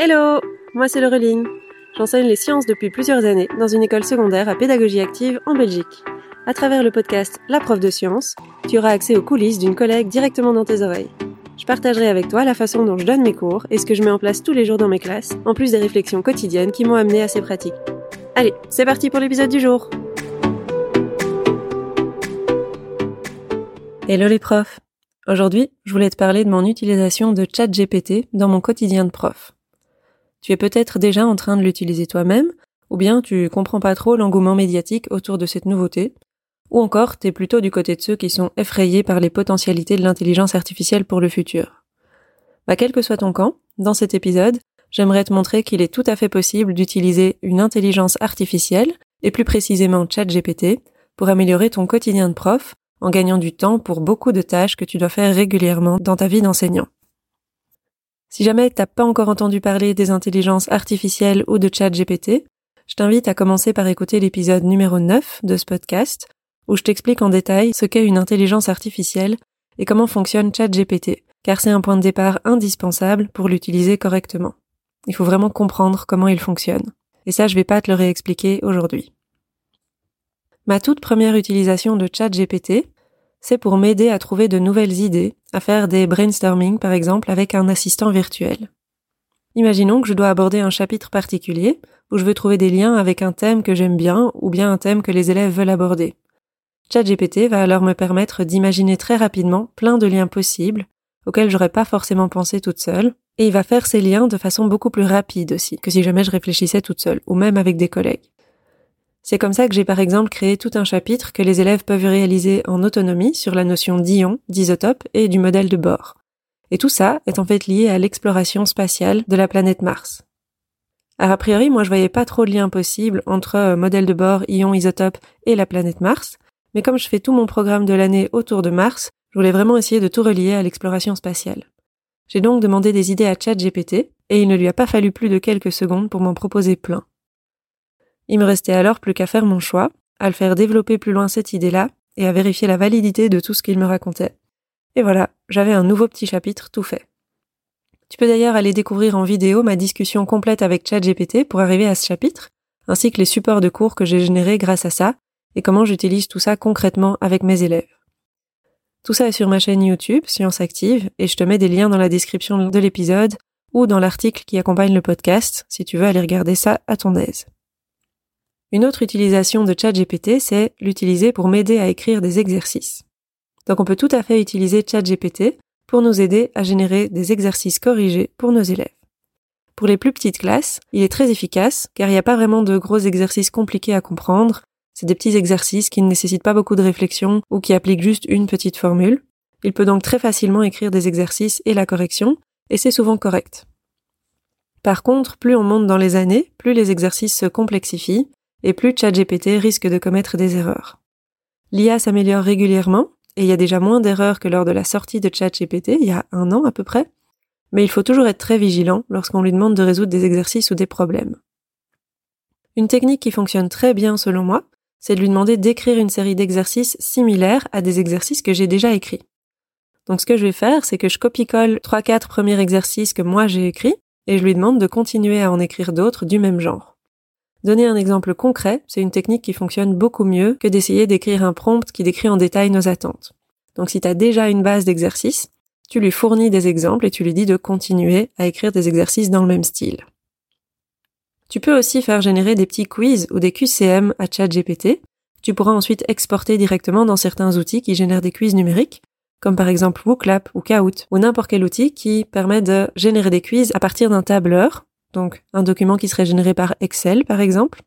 Hello Moi c'est Laureline. J'enseigne les sciences depuis plusieurs années dans une école secondaire à pédagogie active en Belgique. À travers le podcast La prof de sciences, tu auras accès aux coulisses d'une collègue directement dans tes oreilles. Je partagerai avec toi la façon dont je donne mes cours et ce que je mets en place tous les jours dans mes classes, en plus des réflexions quotidiennes qui m'ont amené à ces pratiques. Allez, c'est parti pour l'épisode du jour Hello les profs Aujourd'hui, je voulais te parler de mon utilisation de ChatGPT dans mon quotidien de prof. Tu es peut-être déjà en train de l'utiliser toi-même, ou bien tu comprends pas trop l'engouement médiatique autour de cette nouveauté, ou encore t'es plutôt du côté de ceux qui sont effrayés par les potentialités de l'intelligence artificielle pour le futur. Bah, quel que soit ton camp, dans cet épisode, j'aimerais te montrer qu'il est tout à fait possible d'utiliser une intelligence artificielle, et plus précisément ChatGPT, pour améliorer ton quotidien de prof en gagnant du temps pour beaucoup de tâches que tu dois faire régulièrement dans ta vie d'enseignant. Si jamais t'as pas encore entendu parler des intelligences artificielles ou de ChatGPT, je t'invite à commencer par écouter l'épisode numéro 9 de ce podcast, où je t'explique en détail ce qu'est une intelligence artificielle et comment fonctionne ChatGPT, car c'est un point de départ indispensable pour l'utiliser correctement. Il faut vraiment comprendre comment il fonctionne. Et ça, je vais pas te le réexpliquer aujourd'hui. Ma toute première utilisation de ChatGPT, c'est pour m'aider à trouver de nouvelles idées, à faire des brainstorming par exemple avec un assistant virtuel. Imaginons que je dois aborder un chapitre particulier où je veux trouver des liens avec un thème que j'aime bien ou bien un thème que les élèves veulent aborder. ChatGPT va alors me permettre d'imaginer très rapidement plein de liens possibles auxquels j'aurais pas forcément pensé toute seule, et il va faire ces liens de façon beaucoup plus rapide aussi que si jamais je réfléchissais toute seule, ou même avec des collègues. C'est comme ça que j'ai par exemple créé tout un chapitre que les élèves peuvent réaliser en autonomie sur la notion d'ion, d'isotope et du modèle de bord. Et tout ça est en fait lié à l'exploration spatiale de la planète Mars. Alors a priori, moi je voyais pas trop de lien possible entre euh, modèle de bord, ion, isotope et la planète Mars, mais comme je fais tout mon programme de l'année autour de Mars, je voulais vraiment essayer de tout relier à l'exploration spatiale. J'ai donc demandé des idées à ChatGPT, et il ne lui a pas fallu plus de quelques secondes pour m'en proposer plein. Il me restait alors plus qu'à faire mon choix, à le faire développer plus loin cette idée-là, et à vérifier la validité de tout ce qu'il me racontait. Et voilà, j'avais un nouveau petit chapitre tout fait. Tu peux d'ailleurs aller découvrir en vidéo ma discussion complète avec ChatGPT pour arriver à ce chapitre, ainsi que les supports de cours que j'ai générés grâce à ça, et comment j'utilise tout ça concrètement avec mes élèves. Tout ça est sur ma chaîne YouTube, Science Active, et je te mets des liens dans la description de l'épisode ou dans l'article qui accompagne le podcast si tu veux aller regarder ça à ton aise. Une autre utilisation de ChatGPT, c'est l'utiliser pour m'aider à écrire des exercices. Donc on peut tout à fait utiliser ChatGPT pour nous aider à générer des exercices corrigés pour nos élèves. Pour les plus petites classes, il est très efficace car il n'y a pas vraiment de gros exercices compliqués à comprendre. C'est des petits exercices qui ne nécessitent pas beaucoup de réflexion ou qui appliquent juste une petite formule. Il peut donc très facilement écrire des exercices et la correction, et c'est souvent correct. Par contre, plus on monte dans les années, plus les exercices se complexifient, et plus ChatGPT risque de commettre des erreurs. L'IA s'améliore régulièrement, et il y a déjà moins d'erreurs que lors de la sortie de ChatGPT, il y a un an à peu près, mais il faut toujours être très vigilant lorsqu'on lui demande de résoudre des exercices ou des problèmes. Une technique qui fonctionne très bien selon moi, c'est de lui demander d'écrire une série d'exercices similaires à des exercices que j'ai déjà écrits. Donc ce que je vais faire, c'est que je copie-colle 3-4 premiers exercices que moi j'ai écrits, et je lui demande de continuer à en écrire d'autres du même genre. Donner un exemple concret, c'est une technique qui fonctionne beaucoup mieux que d'essayer d'écrire un prompt qui décrit en détail nos attentes. Donc si tu as déjà une base d'exercices, tu lui fournis des exemples et tu lui dis de continuer à écrire des exercices dans le même style. Tu peux aussi faire générer des petits quiz ou des QCM à ChatGPT. Tu pourras ensuite exporter directement dans certains outils qui génèrent des quiz numériques, comme par exemple WooClap ou Kahoot, ou n'importe quel outil qui permet de générer des quiz à partir d'un tableur donc un document qui serait généré par Excel par exemple.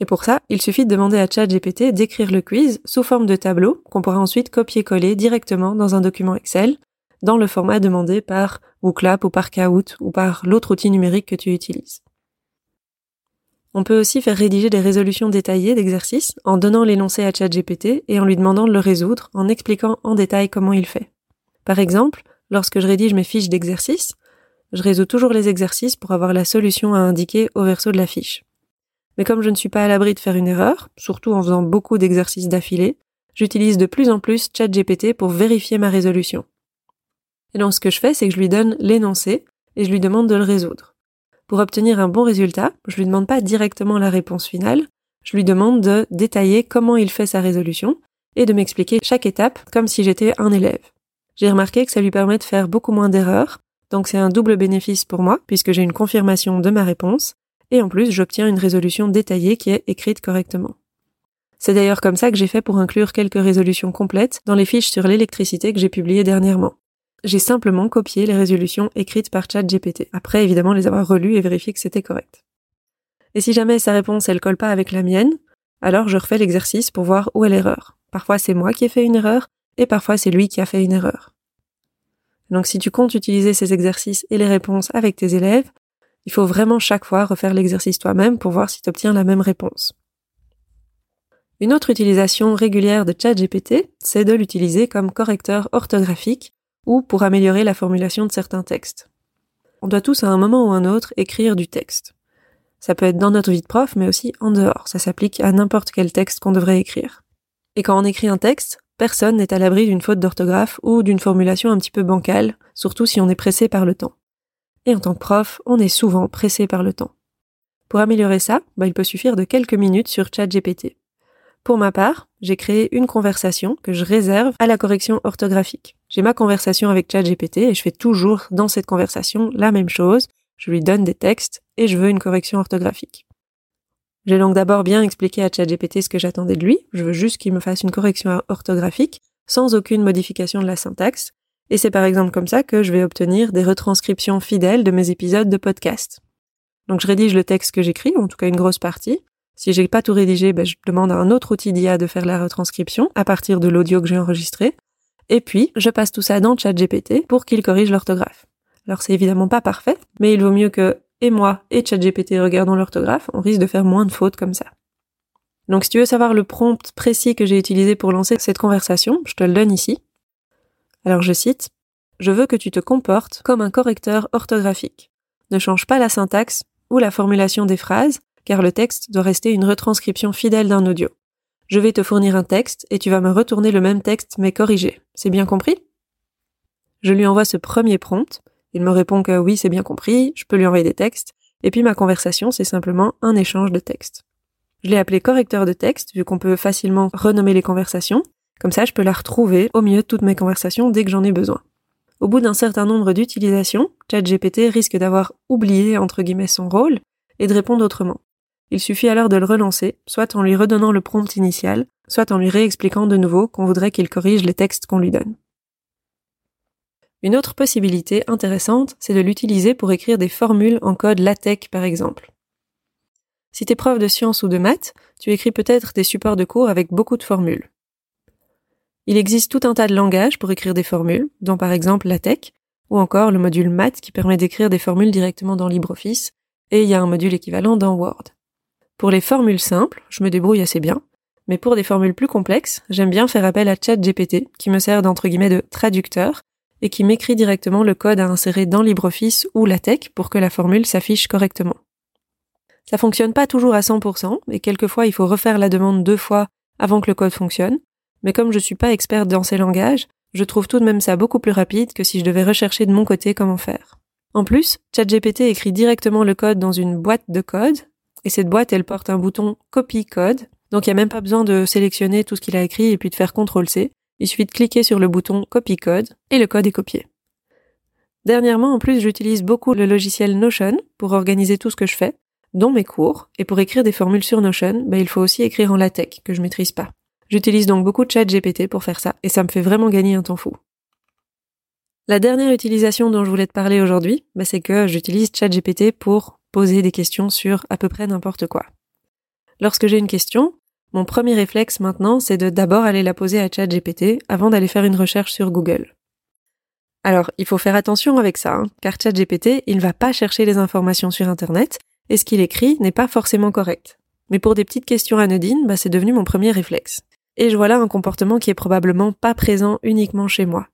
Et pour ça, il suffit de demander à ChatGPT d'écrire le quiz sous forme de tableau qu'on pourra ensuite copier-coller directement dans un document Excel dans le format demandé par WooClap ou par Kahoot ou par l'autre outil numérique que tu utilises. On peut aussi faire rédiger des résolutions détaillées d'exercices en donnant l'énoncé à ChatGPT et en lui demandant de le résoudre en expliquant en détail comment il fait. Par exemple, lorsque je rédige mes fiches d'exercices, je résous toujours les exercices pour avoir la solution à indiquer au verso de la fiche. Mais comme je ne suis pas à l'abri de faire une erreur, surtout en faisant beaucoup d'exercices d'affilée, j'utilise de plus en plus ChatGPT pour vérifier ma résolution. Et donc ce que je fais, c'est que je lui donne l'énoncé et je lui demande de le résoudre. Pour obtenir un bon résultat, je lui demande pas directement la réponse finale, je lui demande de détailler comment il fait sa résolution et de m'expliquer chaque étape comme si j'étais un élève. J'ai remarqué que ça lui permet de faire beaucoup moins d'erreurs, donc c'est un double bénéfice pour moi puisque j'ai une confirmation de ma réponse et en plus j'obtiens une résolution détaillée qui est écrite correctement. C'est d'ailleurs comme ça que j'ai fait pour inclure quelques résolutions complètes dans les fiches sur l'électricité que j'ai publiées dernièrement. J'ai simplement copié les résolutions écrites par ChatGPT. Après, évidemment, les avoir relues et vérifier que c'était correct. Et si jamais sa réponse, elle colle pas avec la mienne, alors je refais l'exercice pour voir où est l'erreur. Parfois, c'est moi qui ai fait une erreur, et parfois, c'est lui qui a fait une erreur. Donc, si tu comptes utiliser ces exercices et les réponses avec tes élèves, il faut vraiment chaque fois refaire l'exercice toi-même pour voir si tu obtiens la même réponse. Une autre utilisation régulière de ChatGPT, c'est de l'utiliser comme correcteur orthographique ou pour améliorer la formulation de certains textes. On doit tous à un moment ou un autre écrire du texte. Ça peut être dans notre vie de prof, mais aussi en dehors. Ça s'applique à n'importe quel texte qu'on devrait écrire. Et quand on écrit un texte, personne n'est à l'abri d'une faute d'orthographe ou d'une formulation un petit peu bancale, surtout si on est pressé par le temps. Et en tant que prof, on est souvent pressé par le temps. Pour améliorer ça, bah, il peut suffire de quelques minutes sur ChatGPT. Pour ma part, j'ai créé une conversation que je réserve à la correction orthographique. J'ai ma conversation avec ChatGPT et je fais toujours dans cette conversation la même chose. Je lui donne des textes et je veux une correction orthographique. J'ai donc d'abord bien expliqué à ChatGPT ce que j'attendais de lui. Je veux juste qu'il me fasse une correction orthographique sans aucune modification de la syntaxe. Et c'est par exemple comme ça que je vais obtenir des retranscriptions fidèles de mes épisodes de podcast. Donc je rédige le texte que j'écris, en tout cas une grosse partie, si j'ai pas tout rédigé, ben, je demande à un autre outil d'IA de faire la retranscription à partir de l'audio que j'ai enregistré. Et puis, je passe tout ça dans ChatGPT pour qu'il corrige l'orthographe. Alors c'est évidemment pas parfait, mais il vaut mieux que et moi et ChatGPT regardons l'orthographe, on risque de faire moins de fautes comme ça. Donc si tu veux savoir le prompt précis que j'ai utilisé pour lancer cette conversation, je te le donne ici. Alors je cite Je veux que tu te comportes comme un correcteur orthographique. Ne change pas la syntaxe ou la formulation des phrases, car le texte doit rester une retranscription fidèle d'un audio. Je vais te fournir un texte et tu vas me retourner le même texte mais corrigé. C'est bien compris? Je lui envoie ce premier prompt. Il me répond que oui, c'est bien compris, je peux lui envoyer des textes, et puis ma conversation, c'est simplement un échange de textes. Je l'ai appelé correcteur de texte, vu qu'on peut facilement renommer les conversations, comme ça je peux la retrouver au milieu de toutes mes conversations dès que j'en ai besoin. Au bout d'un certain nombre d'utilisations, ChatGPT risque d'avoir oublié entre guillemets son rôle et de répondre autrement. Il suffit alors de le relancer, soit en lui redonnant le prompt initial, soit en lui réexpliquant de nouveau qu'on voudrait qu'il corrige les textes qu'on lui donne. Une autre possibilité intéressante, c'est de l'utiliser pour écrire des formules en code LaTeX par exemple. Si t'es prof de sciences ou de maths, tu écris peut-être des supports de cours avec beaucoup de formules. Il existe tout un tas de langages pour écrire des formules, dont par exemple LaTeX, ou encore le module maths qui permet d'écrire des formules directement dans LibreOffice, et il y a un module équivalent dans Word. Pour les formules simples, je me débrouille assez bien, mais pour des formules plus complexes, j'aime bien faire appel à ChatGPT, qui me sert d'entre guillemets de traducteur, et qui m'écrit directement le code à insérer dans LibreOffice ou LaTeX pour que la formule s'affiche correctement. Ça fonctionne pas toujours à 100%, et quelquefois il faut refaire la demande deux fois avant que le code fonctionne, mais comme je suis pas experte dans ces langages, je trouve tout de même ça beaucoup plus rapide que si je devais rechercher de mon côté comment faire. En plus, ChatGPT écrit directement le code dans une boîte de code, et cette boîte, elle porte un bouton Copy Code. Donc il n'y a même pas besoin de sélectionner tout ce qu'il a écrit et puis de faire CTRL C. Il suffit de cliquer sur le bouton Copy Code et le code est copié. Dernièrement, en plus, j'utilise beaucoup le logiciel Notion pour organiser tout ce que je fais, dont mes cours, et pour écrire des formules sur Notion, bah, il faut aussi écrire en LaTeX, que je maîtrise pas. J'utilise donc beaucoup de chat GPT pour faire ça, et ça me fait vraiment gagner un temps fou. La dernière utilisation dont je voulais te parler aujourd'hui, bah, c'est que j'utilise ChatGPT pour poser des questions sur à peu près n'importe quoi. Lorsque j'ai une question, mon premier réflexe maintenant, c'est de d'abord aller la poser à ChatGPT avant d'aller faire une recherche sur Google. Alors, il faut faire attention avec ça, hein, car ChatGPT, il ne va pas chercher les informations sur Internet, et ce qu'il écrit n'est pas forcément correct. Mais pour des petites questions anodines, bah, c'est devenu mon premier réflexe. Et je vois là un comportement qui est probablement pas présent uniquement chez moi.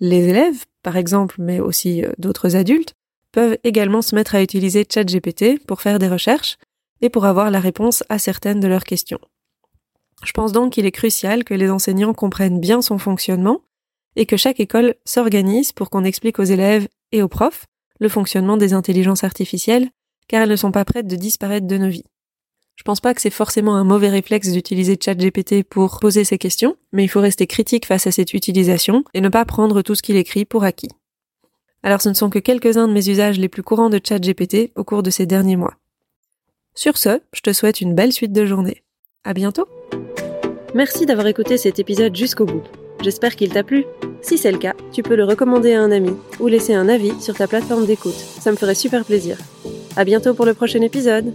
Les élèves, par exemple, mais aussi euh, d'autres adultes, peuvent également se mettre à utiliser ChatGPT pour faire des recherches et pour avoir la réponse à certaines de leurs questions. Je pense donc qu'il est crucial que les enseignants comprennent bien son fonctionnement et que chaque école s'organise pour qu'on explique aux élèves et aux profs le fonctionnement des intelligences artificielles car elles ne sont pas prêtes de disparaître de nos vies. Je pense pas que c'est forcément un mauvais réflexe d'utiliser ChatGPT pour poser ces questions, mais il faut rester critique face à cette utilisation et ne pas prendre tout ce qu'il écrit pour acquis. Alors ce ne sont que quelques-uns de mes usages les plus courants de ChatGPT au cours de ces derniers mois. Sur ce, je te souhaite une belle suite de journée. À bientôt! Merci d'avoir écouté cet épisode jusqu'au bout. J'espère qu'il t'a plu. Si c'est le cas, tu peux le recommander à un ami ou laisser un avis sur ta plateforme d'écoute. Ça me ferait super plaisir. À bientôt pour le prochain épisode.